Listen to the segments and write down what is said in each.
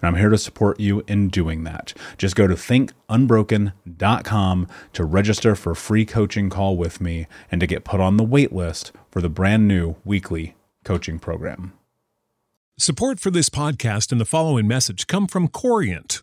and I'm here to support you in doing that. Just go to thinkunbroken.com to register for a free coaching call with me and to get put on the wait list for the brand new weekly coaching program. Support for this podcast and the following message come from Corient.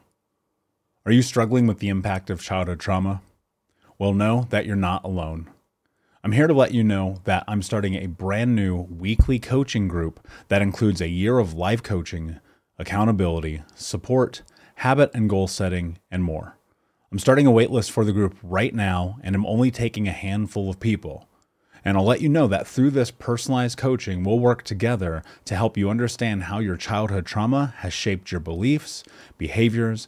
Are you struggling with the impact of childhood trauma? Well, know that you're not alone. I'm here to let you know that I'm starting a brand new weekly coaching group that includes a year of live coaching, accountability, support, habit and goal setting, and more. I'm starting a waitlist for the group right now, and I'm only taking a handful of people. And I'll let you know that through this personalized coaching, we'll work together to help you understand how your childhood trauma has shaped your beliefs, behaviors,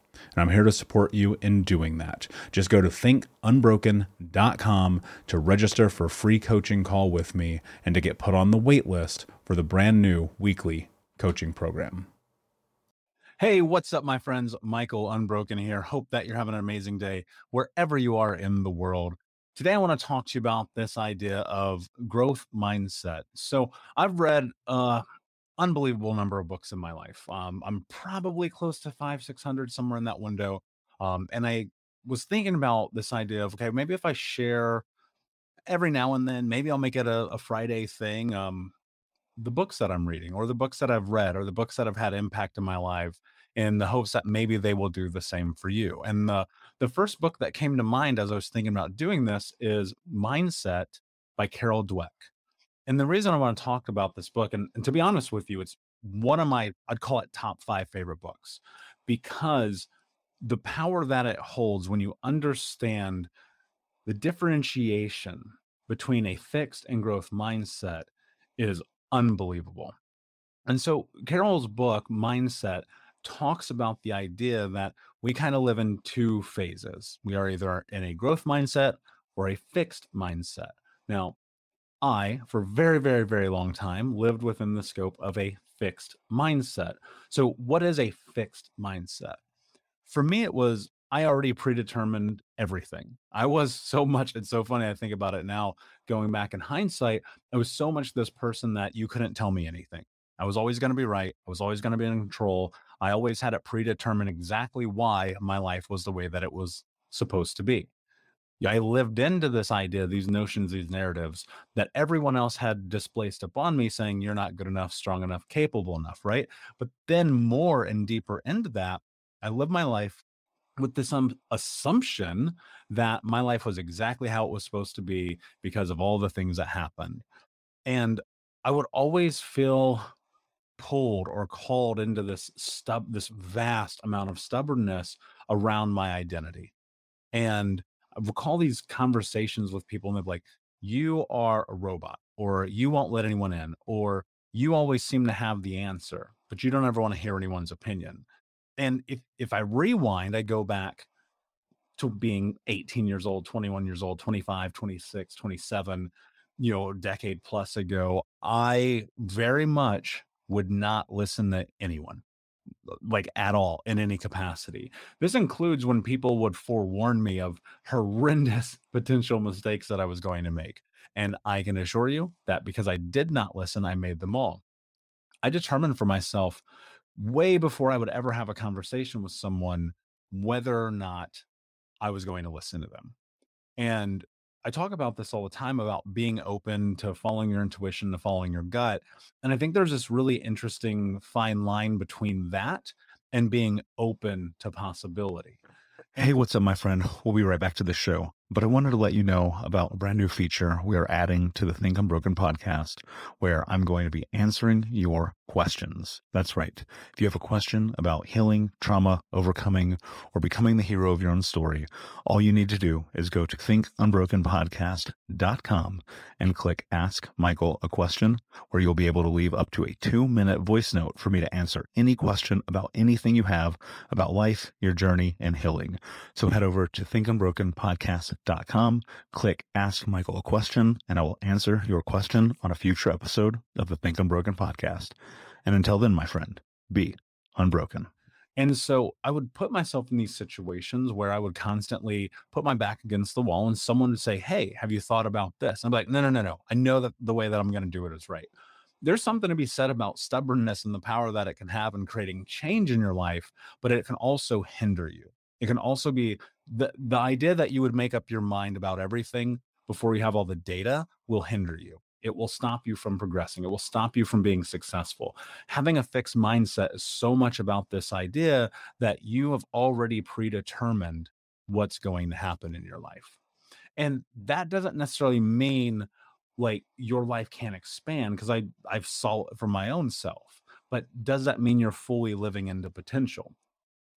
and I'm here to support you in doing that. Just go to thinkunbroken.com to register for a free coaching call with me and to get put on the wait list for the brand new weekly coaching program. Hey, what's up, my friends? Michael Unbroken here. Hope that you're having an amazing day wherever you are in the world. Today, I want to talk to you about this idea of growth mindset. So, I've read uh, unbelievable number of books in my life. Um, I'm probably close to five, 600, somewhere in that window. Um, and I was thinking about this idea of, okay, maybe if I share every now and then, maybe I'll make it a, a Friday thing. Um, the books that I'm reading, or the books that I've read, or the books that have had impact in my life, in the hopes that maybe they will do the same for you. And the the first book that came to mind as I was thinking about doing this is Mindset by Carol Dweck. And the reason I want to talk about this book, and, and to be honest with you, it's one of my, I'd call it top five favorite books because the power that it holds when you understand the differentiation between a fixed and growth mindset is unbelievable. And so Carol's book, Mindset, talks about the idea that we kind of live in two phases. We are either in a growth mindset or a fixed mindset. Now, I, for very, very, very long time, lived within the scope of a fixed mindset. So, what is a fixed mindset? For me, it was I already predetermined everything. I was so much, it's so funny. I think about it now, going back in hindsight, I was so much this person that you couldn't tell me anything. I was always going to be right. I was always going to be in control. I always had it predetermined exactly why my life was the way that it was supposed to be. I lived into this idea, these notions, these narratives that everyone else had displaced upon me, saying, You're not good enough, strong enough, capable enough, right? But then more and deeper into that, I lived my life with this um, assumption that my life was exactly how it was supposed to be because of all the things that happened. And I would always feel pulled or called into this stub this vast amount of stubbornness around my identity. And I recall these conversations with people and they're like, you are a robot, or you won't let anyone in, or you always seem to have the answer, but you don't ever want to hear anyone's opinion. And if if I rewind, I go back to being 18 years old, 21 years old, 25, 26, 27, you know, decade plus ago, I very much would not listen to anyone like at all in any capacity. This includes when people would forewarn me of horrendous potential mistakes that I was going to make. And I can assure you that because I did not listen, I made them all. I determined for myself way before I would ever have a conversation with someone whether or not I was going to listen to them. And I talk about this all the time about being open to following your intuition, to following your gut. And I think there's this really interesting fine line between that and being open to possibility. Hey, what's up, my friend? We'll be right back to the show. But I wanted to let you know about a brand new feature we are adding to the Think Unbroken podcast where I'm going to be answering your questions. That's right. If you have a question about healing, trauma, overcoming, or becoming the hero of your own story, all you need to do is go to thinkunbrokenpodcast.com and click Ask Michael a Question, where you'll be able to leave up to a two minute voice note for me to answer any question about anything you have about life, your journey, and healing. So head over to thinkunbrokenpodcast.com, click Ask Michael a Question, and I will answer your question on a future episode of the Think Unbroken podcast. And until then, my friend, be unbroken. And so I would put myself in these situations where I would constantly put my back against the wall and someone would say, Hey, have you thought about this? I'm like, No, no, no, no. I know that the way that I'm going to do it is right. There's something to be said about stubbornness and the power that it can have in creating change in your life, but it can also hinder you. It can also be the, the idea that you would make up your mind about everything before you have all the data will hinder you. It will stop you from progressing. It will stop you from being successful. Having a fixed mindset is so much about this idea that you have already predetermined what's going to happen in your life. And that doesn't necessarily mean like your life can't expand because I I've saw it for my own self. But does that mean you're fully living into potential?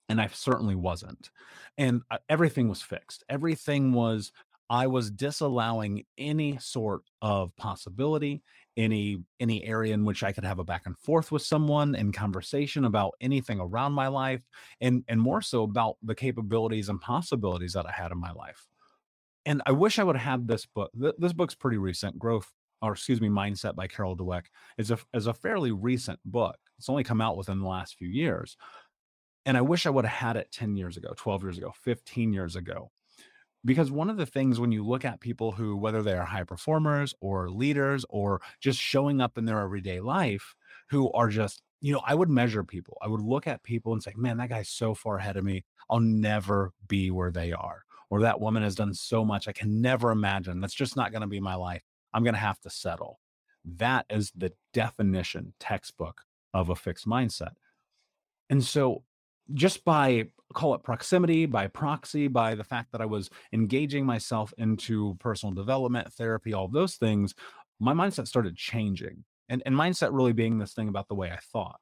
And I certainly wasn't. And uh, everything was fixed. Everything was I was disallowing any sort of possibility, any any area in which I could have a back and forth with someone in conversation about anything around my life, and and more so about the capabilities and possibilities that I had in my life. And I wish I would have had this book. This book's pretty recent. Growth, or excuse me, Mindset by Carol Dweck is a is a fairly recent book. It's only come out within the last few years. And I wish I would have had it 10 years ago, 12 years ago, 15 years ago. Because one of the things when you look at people who whether they are high performers or leaders or just showing up in their everyday life who are just you know i would measure people. I would look at people and say man that guy's so far ahead of me. I'll never be where they are. Or that woman has done so much i can never imagine. That's just not going to be my life. I'm going to have to settle. That is the definition textbook of a fixed mindset. And so just by call it proximity, by proxy, by the fact that I was engaging myself into personal development, therapy, all those things, my mindset started changing. And, and mindset really being this thing about the way I thought,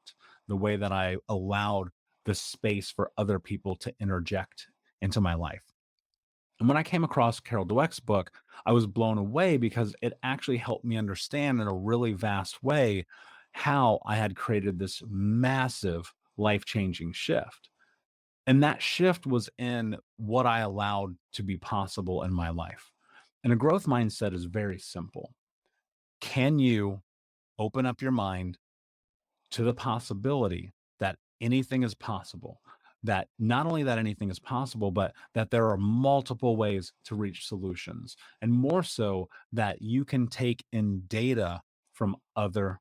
the way that I allowed the space for other people to interject into my life. And when I came across Carol Dweck's book, I was blown away because it actually helped me understand in a really vast way how I had created this massive life changing shift. And that shift was in what I allowed to be possible in my life. And a growth mindset is very simple. Can you open up your mind to the possibility that anything is possible? That not only that anything is possible, but that there are multiple ways to reach solutions. And more so, that you can take in data from other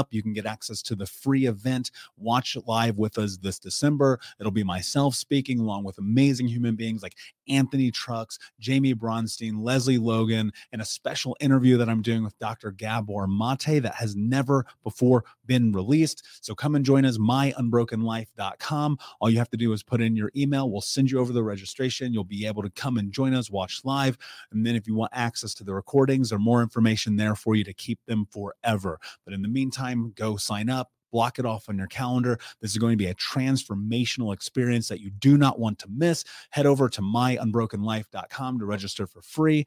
up. You can get access to the free event. Watch it live with us this December. It'll be myself speaking along with amazing human beings like Anthony Trucks, Jaime Bronstein, Lesley Logan, and a special interview that I'm doing with Dr. Gabor Mate that has never before been released. So come and join us, myunbrokenlife.com. All you have to do is put in your email. We'll send you over the registration. You'll be able to come and join us, watch live. And then if you want access to the recordings or more information there for you to keep them forever. But in the meantime, go sign up block it off on your calendar. This is going to be a transformational experience that you do not want to miss. Head over to myunbrokenlife.com to register for free.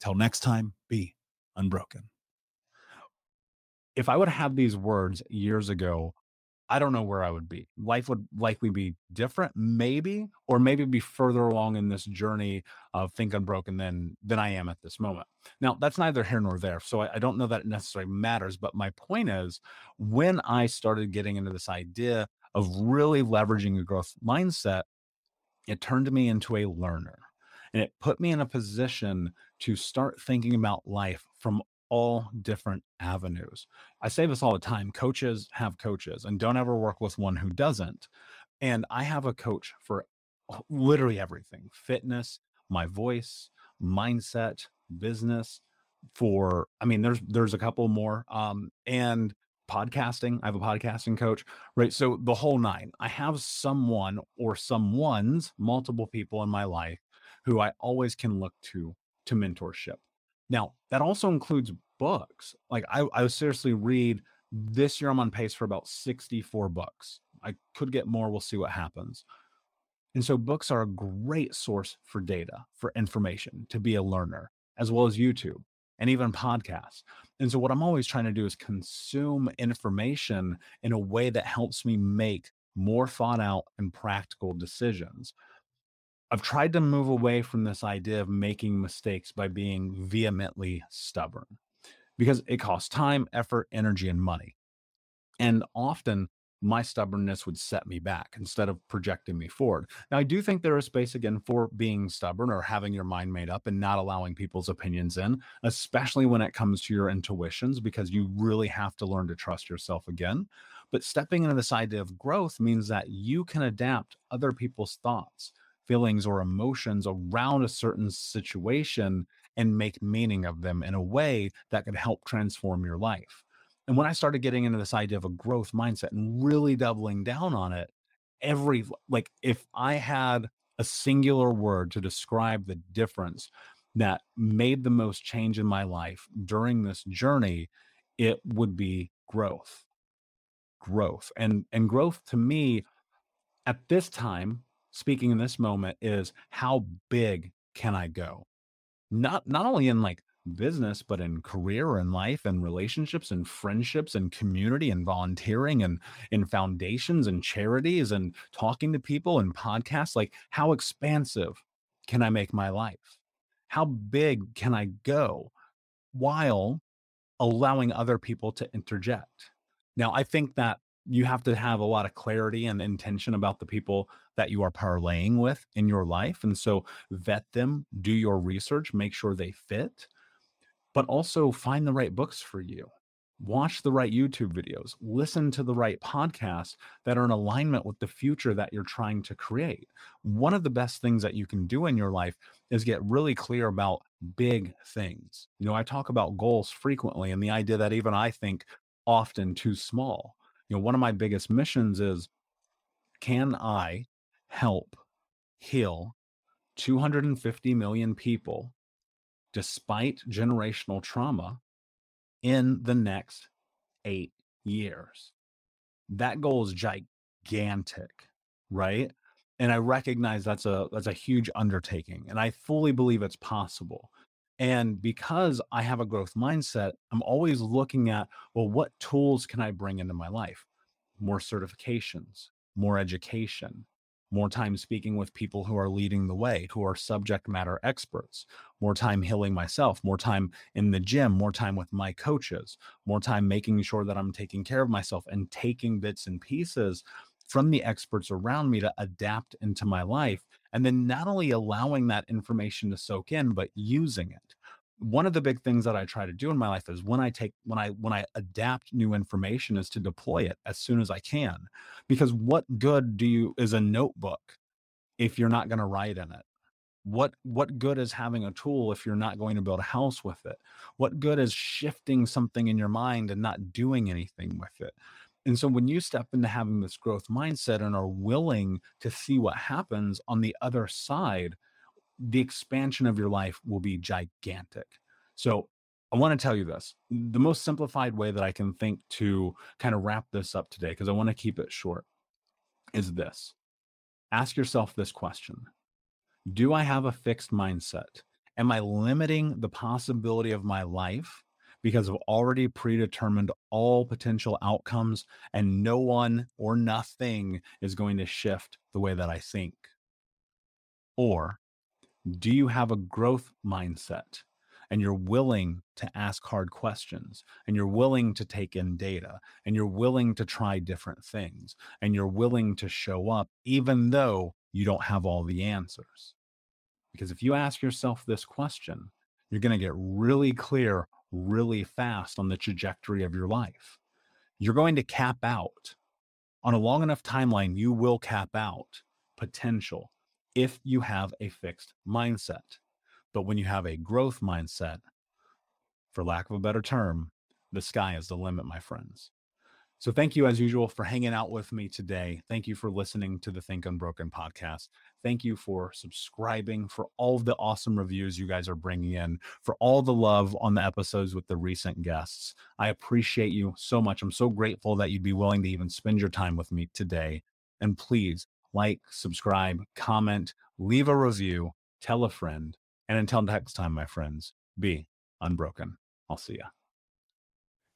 Until next time, be unbroken. If I would have these words years ago, I don't know where I would be. Life would likely be different, maybe, or maybe be further along in this journey of think unbroken than than I am at this moment. Now, that's neither here nor there. So I, I don't know that it necessarily matters. But my point is, when I started getting into this idea of really leveraging a growth mindset, it turned me into a learner. And it put me in a position to start thinking about life from all different avenues. I say this all the time coaches have coaches, and don't ever work with one who doesn't. And I have a coach for literally everything fitness, my voice, mindset, business. For, I mean, there's there's a couple more, um, and podcasting. I have a podcasting coach, right? So the whole nine. I have someone or someone's multiple people in my life who I always can look to to mentorship. Now, that also includes books. Like I, I seriously read this year, I'm on pace for about 64 books. I could get more. We'll see what happens. And so books are a great source for data, for information, to be a learner, as well as YouTube and even podcasts. And so what I'm always trying to do is consume information in a way that helps me make more thought out and practical decisions. I've tried to move away from this idea of making mistakes by being vehemently stubborn because it costs time, effort, energy, and money. And often my stubbornness would set me back instead of projecting me forward. Now, I do think there is space again for being stubborn or having your mind made up and not allowing people's opinions in, especially when it comes to your intuitions, because you really have to learn to trust yourself again. But stepping into this idea of growth means that you can adapt other people's thoughts, feelings, or emotions around a certain situation and make meaning of them in a way that could help transform your life. And when I started getting into this idea of a growth mindset and really doubling down on it, every like if I had a singular word to describe the difference that made the most change in my life during this journey, it would be growth. Growth. And and growth to me at this time, speaking in this moment, is how big can I go? Not not only in like business, but in career and life and relationships and friendships and community and volunteering and in foundations and charities and talking to people and podcasts. Like, how expansive can I make my life? How big can I go while allowing other people to interject? Now, I think that you have to have a lot of clarity and intention about the people that you are parlaying with in your life. And so vet them, do your research, make sure they fit but also find the right books for you. Watch the right YouTube videos, listen to the right podcasts that are in alignment with the future that you're trying to create. One of the best things that you can do in your life is get really clear about big things. You know, I talk about goals frequently and the idea that even I think often too small. You know, one of my biggest missions is can I help heal 250 million people despite generational trauma in the next eight years. That goal is gigantic, right? And I recognize that's a that's a huge undertaking and I fully believe it's possible. And because I have a growth mindset, I'm always looking at, well, what tools can I bring into my life? More certifications, more education, more time speaking with people who are leading the way, who are subject matter experts, more time healing myself, more time in the gym, more time with my coaches, more time making sure that I'm taking care of myself and taking bits and pieces from the experts around me to adapt into my life. And then not only allowing that information to soak in, but using it one of the big things that I try to do in my life is when I take when I when I adapt new information is to deploy it as soon as I can. Because what good do you is a notebook if you're not going to write in it? What what good is having a tool if you're not going to build a house with it? What good is shifting something in your mind and not doing anything with it? And so when you step into having this growth mindset and are willing to see what happens on the other side, the expansion of your life will be gigantic. So I want to tell you this the most simplified way that I can think to kind of wrap this up today, because I want to keep it short, is this ask yourself this question Do I have a fixed mindset? Am I limiting the possibility of my life because I've already predetermined all potential outcomes and no one or nothing is going to shift the way that I think? Or do you have a growth mindset? And you're willing to ask hard questions and you're willing to take in data and you're willing to try different things and you're willing to show up even though you don't have all the answers. Because if you ask yourself this question, you're going to get really clear really fast on the trajectory of your life. You're going to cap out. On a long enough timeline, you will cap out potential if you have a fixed mindset. But when you have a growth mindset, for lack of a better term, the sky is the limit, my friends. So thank you as usual for hanging out with me today. Thank you for listening to the Think Unbroken podcast. Thank you for subscribing, for all of the awesome reviews you guys are bringing in, for all the love on the episodes with the recent guests. I appreciate you so much. I'm so grateful that you'd be willing to even spend your time with me today. And please like, subscribe, comment, leave a review, tell a friend. And until next time, my friends, be unbroken. I'll see ya.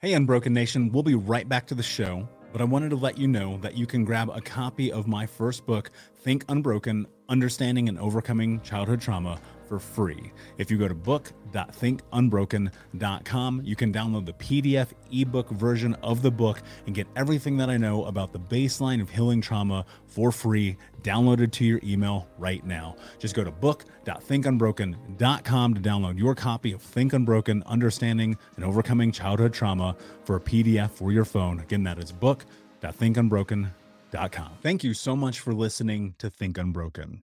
Hey, Unbroken Nation, we'll be right back to the show, but I wanted to let you know that you can grab a copy of my first book, Think Unbroken Understanding and Overcoming Childhood Trauma, for free. If you go to book.thinkunbroken.com, you can download the PDF ebook version of the book and get everything that I know about the baseline of healing trauma for free, downloaded to your email right now. Just go to book.thinkunbroken.com to download your copy of Think Unbroken Understanding and Overcoming Childhood Trauma for a PDF for your phone. Again, that is book.thinkunbroken.com. Thank you so much for listening to Think Unbroken.